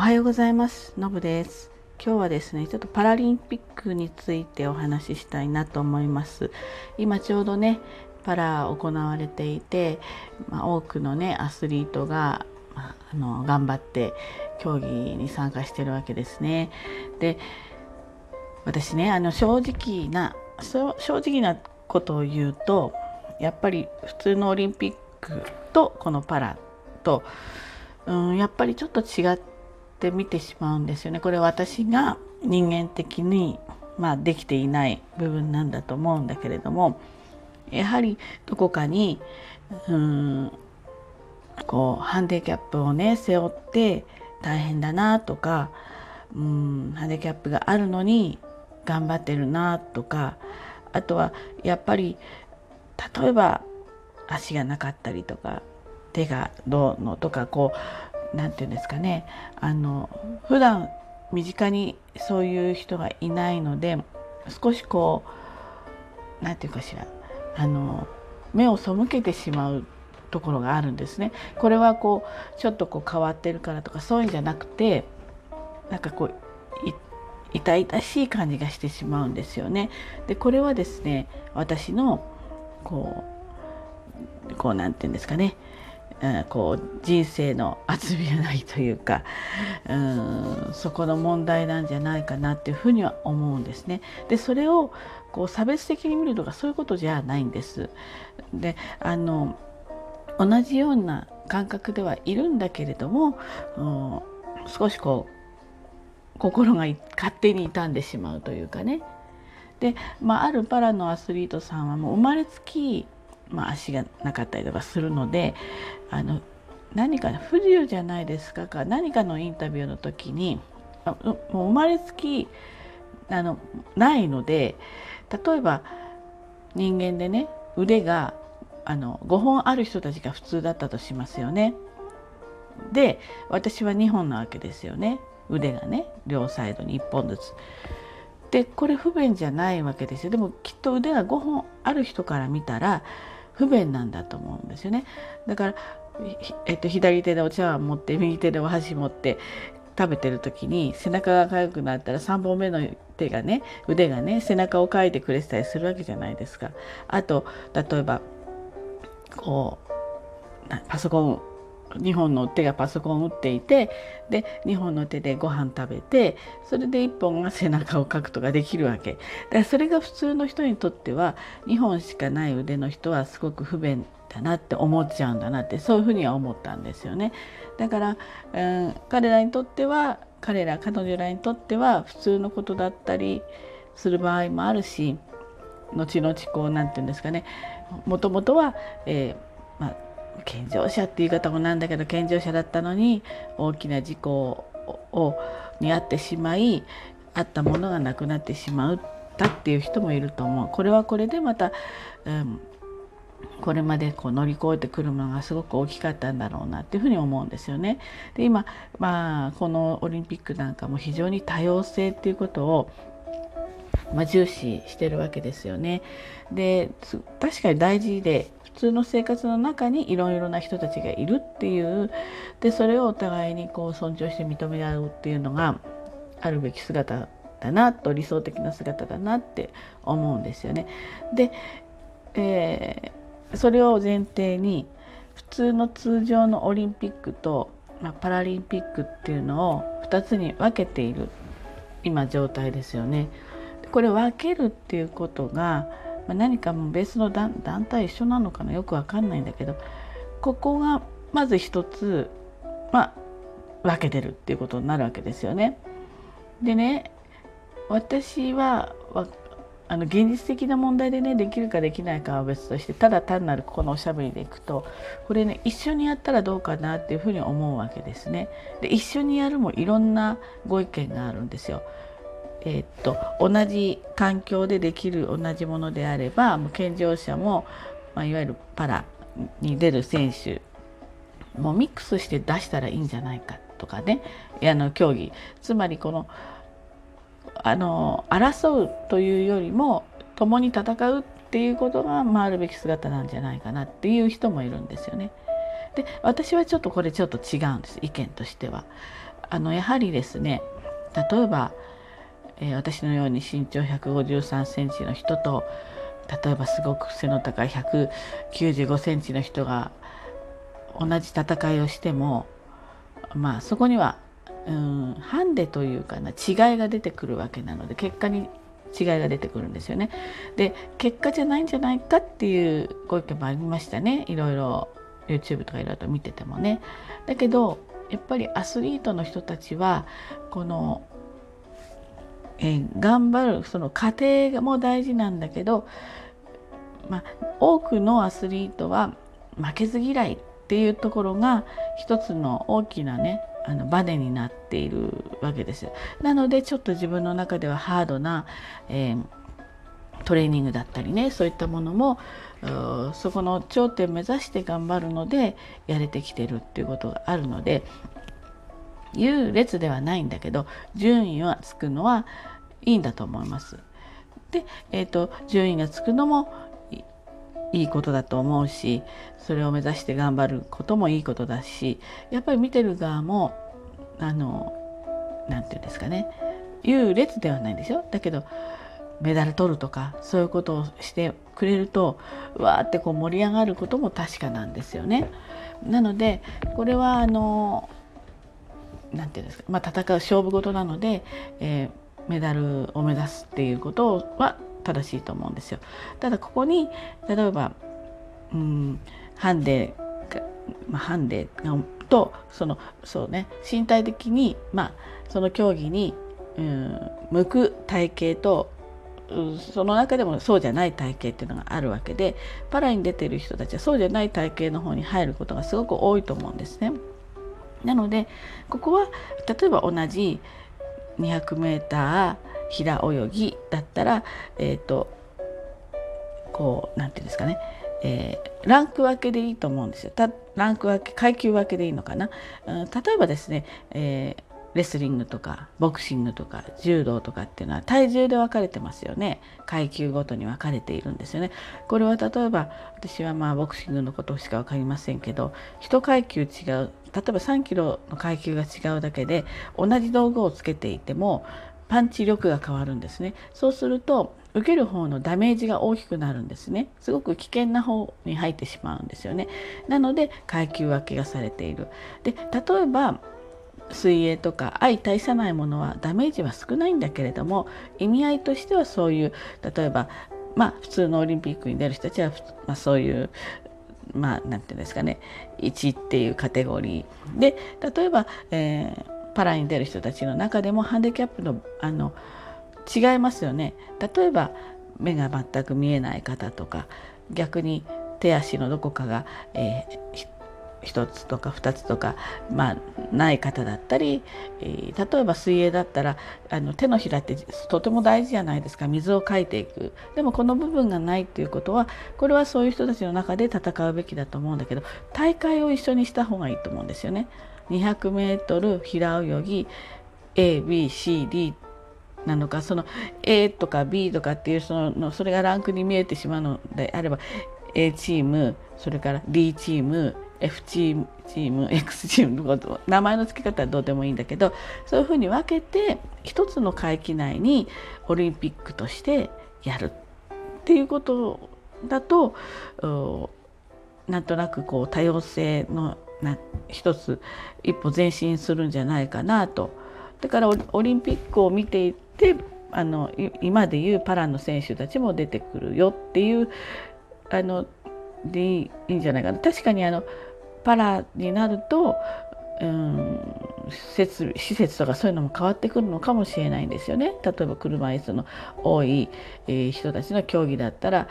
はようございます。のぶです。今日はですねちょっとパラリンピックについてお話ししたいなと思います。今ちょうどねパラ行われていて、まあ、多くのねアスリートが、まあ、あの頑張って競技に参加してるわけですね。で私ねあの正直な正直なことを言うとやっぱり普通のオリンピックとこのパラと、うん、やっぱりちょっと違って見てしまうんですよね。これ私が人間的に、まあ、できていない部分なんだと思うんだけれどもやはりどこかにうんこうハンディキャップをね背負って大変だなとかうんハンディキャップがあるのに頑張ってるなとかあとはやっぱり例えば足がなかったりとか手がどうのとかこう何て言うんですかねあの普段身近にそういう人がいないので少しこう何て言うかしらあの目を背けてしまうところがあるんですね。これはこうちょっとこう変わってるからとかそういうんじゃなくてなんかこう痛々しい感じがしてしまうんですよね。でこれはですね私のこうこうなんて言うんですかねこう人生の厚みがないというかうんそこの問題なんじゃないかなっていうふうには思うんですね。でそれをこう差別的に見るとかそういうことじゃないんです。であの同じような感覚ではいるんだけれども、うん、少しこう心が勝手に傷んでしまうというかねで、まあ、あるパラのアスリートさんはもう生まれつきまあ、足がなかったりとかするのであの何か不自由じゃないですかか何かのインタビューの時にもう生まれつきあのないので例えば人間でね腕があの5本ある人たちが普通だったとしますよね。で私は2本なわけですよね腕がね両サイドに1本ずつ。でこれ不便じゃないわけですよでもきっと腕が5本ある人から見たら不便なんだと思うんですよね。だから、えっと、左手でお茶碗持って右手でお箸持って食べてる時に背中が痒くなったら3本目の手がね腕がね背中をかいてくれてたりするわけじゃないですか。あと例えばこうパソコン2本の手がパソコンを打っていてで2本の手でご飯食べてそれで1本が背中をかくとかできるわけ。だからそれが普通の人にとっては2本しかない腕の人はすごく不便だなって思っちゃうんだなってそういうふうには思ったんですよね。だから、うん、彼らにとっては彼ら彼女らにとっては普通のことだったりする場合もあるし後々こう何て言うんですかね。もともとは、えー健常者って言い方もなんだけど健常者だったのに大きな事故をに遭ってしまいあったものがなくなってしまったっていう人もいると思う。これはこれでまた、うん、これまでこう乗り越えてくるものがすごく大きかったんだろうなっていうふうに思うんですよね。で今、まあ、このオリンピックなんかも非常に多様性っていうことをまあ、重視してるわけですよね。で確かに大事で普通の生活の中にいろいろな人たちがいるっていうでそれをお互いにこう尊重して認め合うっていうのがあるべき姿だなと理想的な姿だなって思うんですよね。で、えー、それを前提に普通の通常のオリンピックと、まあ、パラリンピックっていうのを2つに分けている今状態ですよね。これ分けるっていうことがまあ、何かもベースの団体一緒なのかな？よくわかんないんだけどここがまず一つ、まあ、分けてるっていうことになるわけですよね。でね私はあの現実的な問題でねできるかできないかは別としてただ単なるこのおしゃべりでいくとこれね一緒にやったらどうかなっていうふうに思うわけですね。で一緒にやるもいろんなご意見があるんですよ。えー、っと同じ環境でできる同じものであればもう健常者も、まあ、いわゆるパラに出る選手もミックスして出したらいいんじゃないかとかねあの競技つまりこのあの争うというよりも共に戦うっていうことが、まあ、あるべき姿なんじゃないかなっていう人もいるんですよね。で私はちょっとこれちょっと違うんです意見としては。あのやはりですね例えば、えー、私のように身長153センチの人と例えばすごく背の高い195センチの人が同じ戦いをしてもまあそこにはうんハンデというかな違いが出てくるわけなので結果に違いが出てくるんですよね。で結果じゃないんじゃないかっていうご意見もありましたねいろいろ YouTube とかいろいろと見ててもね。だけどやっぱりアスリートの人たちはこの、えー、頑張るその過程も大事なんだけど、ま、多くのアスリートは負けず嫌いっていうところが一つの大きなねあのバネになっているわけです。なのでちょっと自分の中ではハードな、えー、トレーニングだったりねそういったものもそこの頂点目指して頑張るのでやれてきてるっていうことがあるので優劣ではないんだけど順位はつくのはいいんだと思います。で、えーと、順位がつくのもいいことだと思うしそれを目指して頑張ることもいいことだしやっぱり見てる側もあの何て言うんですかね優劣ではないんですよだけどメダル取るとかそういうことをしてくれるとわーってこう盛り上がることも確かなんですよね。なのでこれはあの何て言うんですか、まあ、戦う勝負事なので、えー、メダルを目指すっていうことは正しいと思うんですよ。ただここに例えば、うん、ハンデまあ、ハンデとそのそうね身体的に、まあ、その競技に、うん、向く体型とその中でもそうじゃない体型っていうのがあるわけでパラに出てる人たちはそうじゃない体型の方に入ることがすごく多いと思うんですね。なのでここは例えば同じ 200m 平泳ぎだったらえっ、ー、とこう何て言うんですかねえー、ランク分けでいいと思うんですよ。ランク分け階級分けでいいのかな。うん、例えばですね、えー、レスリングとかボクシングとか柔道とかっていうのは体重で分かれてますよね階級ごとに分かれているんですよねこれは例えば私はまあボクシングのことしか分かりませんけど1階級違う例えば3キロの階級が違うだけで同じ道具をつけていてもパンチ力が変わるんですね。そうすると受ける方のダメージが大きくなるんですね。すごく危険な方に入ってしまうんですよね。なので階級分けがされている。で例えば水泳とか相対さないものはダメージは少ないんだけれども意味合いとしてはそういう例えばまあ普通のオリンピックに出る人たちは、まあ、そういうまあ何て言うんですかね1っていうカテゴリー。で例えば、えー、パラに出る人たちの中でもハンディキャップのあの違いますよね。例えば目が全く見えない方とか逆に手足のどこかが、えー、1つとか2つとか、まあ、ない方だったり、えー、例えば水泳だったらあの手のひらってとても大事じゃないですか水をかいていくでもこの部分がないっていうことはこれはそういう人たちの中で戦うべきだと思うんだけど大会を一緒にした方がいいと思うんですよね。200m 平泳ぎ ABCD なのかその A とか B とかっていうそのそれがランクに見えてしまうのであれば A チームそれから D チーム F チームチーム X チームのこと名前の付け方はどうでもいいんだけどそういうふうに分けて一つの会期内にオリンピックとしてやるっていうことだとなんとなくこう多様性のな一つ一歩前進するんじゃないかなと。だからオリンピックを見ていってあの今でいうパラの選手たちも出てくるよっていうあのでいいんじゃないかな。確かにあのパラになると、うん、設施設とかそういうのも変わってくるのかもしれないんですよね。例えば車椅子の多い、え、人たちの競技だったら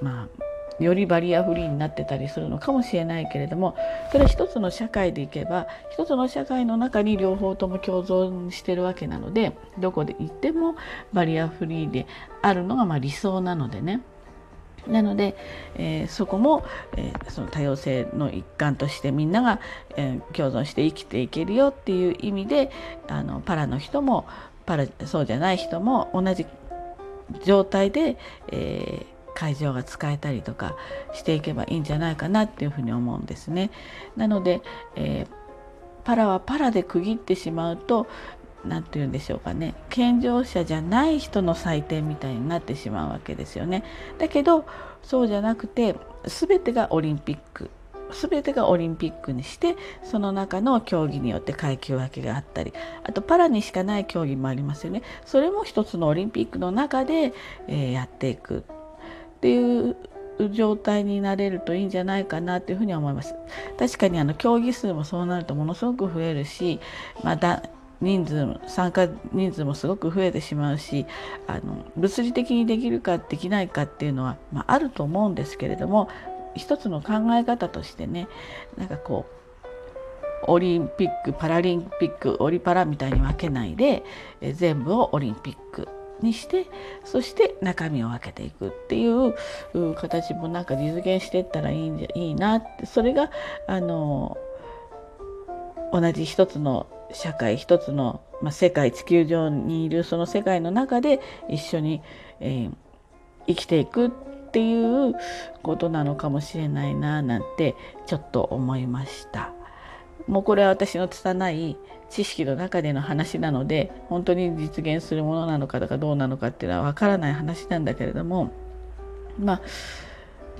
まあよりバリアフリーになってたりするのかもしれないけれどもそれは一つの社会でいけば一つの社会の中に両方とも共存してるわけなのでどこで行ってもバリアフリーであるのがま理想なのでね。なので、えー、そこも、えー、その多様性の一環としてみんなが、えー、共存して生きていけるよっていう意味であのパラの人もパラそうじゃない人も同じ状態で、え会場が使えたりとかしていけばいいんじゃないかなっていうふうに思うんですね。なので、えパラはパラで区切ってしまうと何て言うんでしょうかね。健常者じゃない人の祭典みたいになってしまうわけですよね。だけどそうじゃなくて全てがオリンピック。全てがオリンピックにしてその中の競技によって階級分けがあったり。あとパラにしかない競技もありますよね。それも一つのオリンピックの中で、えー、やっていく。っていう状態になれるといいんじゃないかなというふうに思います。確かにあの競技数もそうなるとものすごく増えるし、まあ、人数参加人数もすごく増えてしまうしあの物理的にできるかできないかっていうのは、まあ、あると思うんですけれども一つの考え方としてねなんかこうオリンピックパラリンピックオリパラみたいに分けないでえ全部をオリンピックにしてそして中身を分けていくっていう形もなんか実現していったらいいんじゃいいなって。それがあの同じ一つの社会一つの、まあ、世界地球上にいるその世界の中で一緒に、えー、生きていくっていうことなのかもしれないななんてちょっと思いました。もうこれは私の拙い知識の中での話なので本当に実現するものなのかとかどうなのかっていうのは分からない話なんだけれどもまあ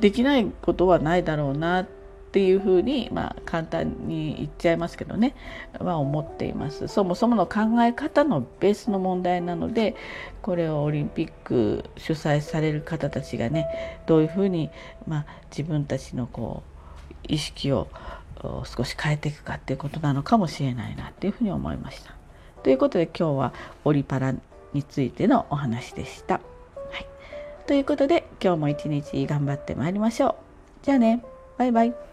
できないことはないだろうなってっていうふうに、まあ、簡単に言っちゃいますけどね、まあ、思っていますそもそもの考え方のベースの問題なのでこれをオリンピック主催される方たちがねどういうふうに、まあ、自分たちのこう意識を少し変えていくかっていうことなのかもしれないなっていうふうに思いました。ということで今日はオリパラについてのお話でした。はい、ということで今日も一日頑張ってまいりましょう。じゃあねバイバイ。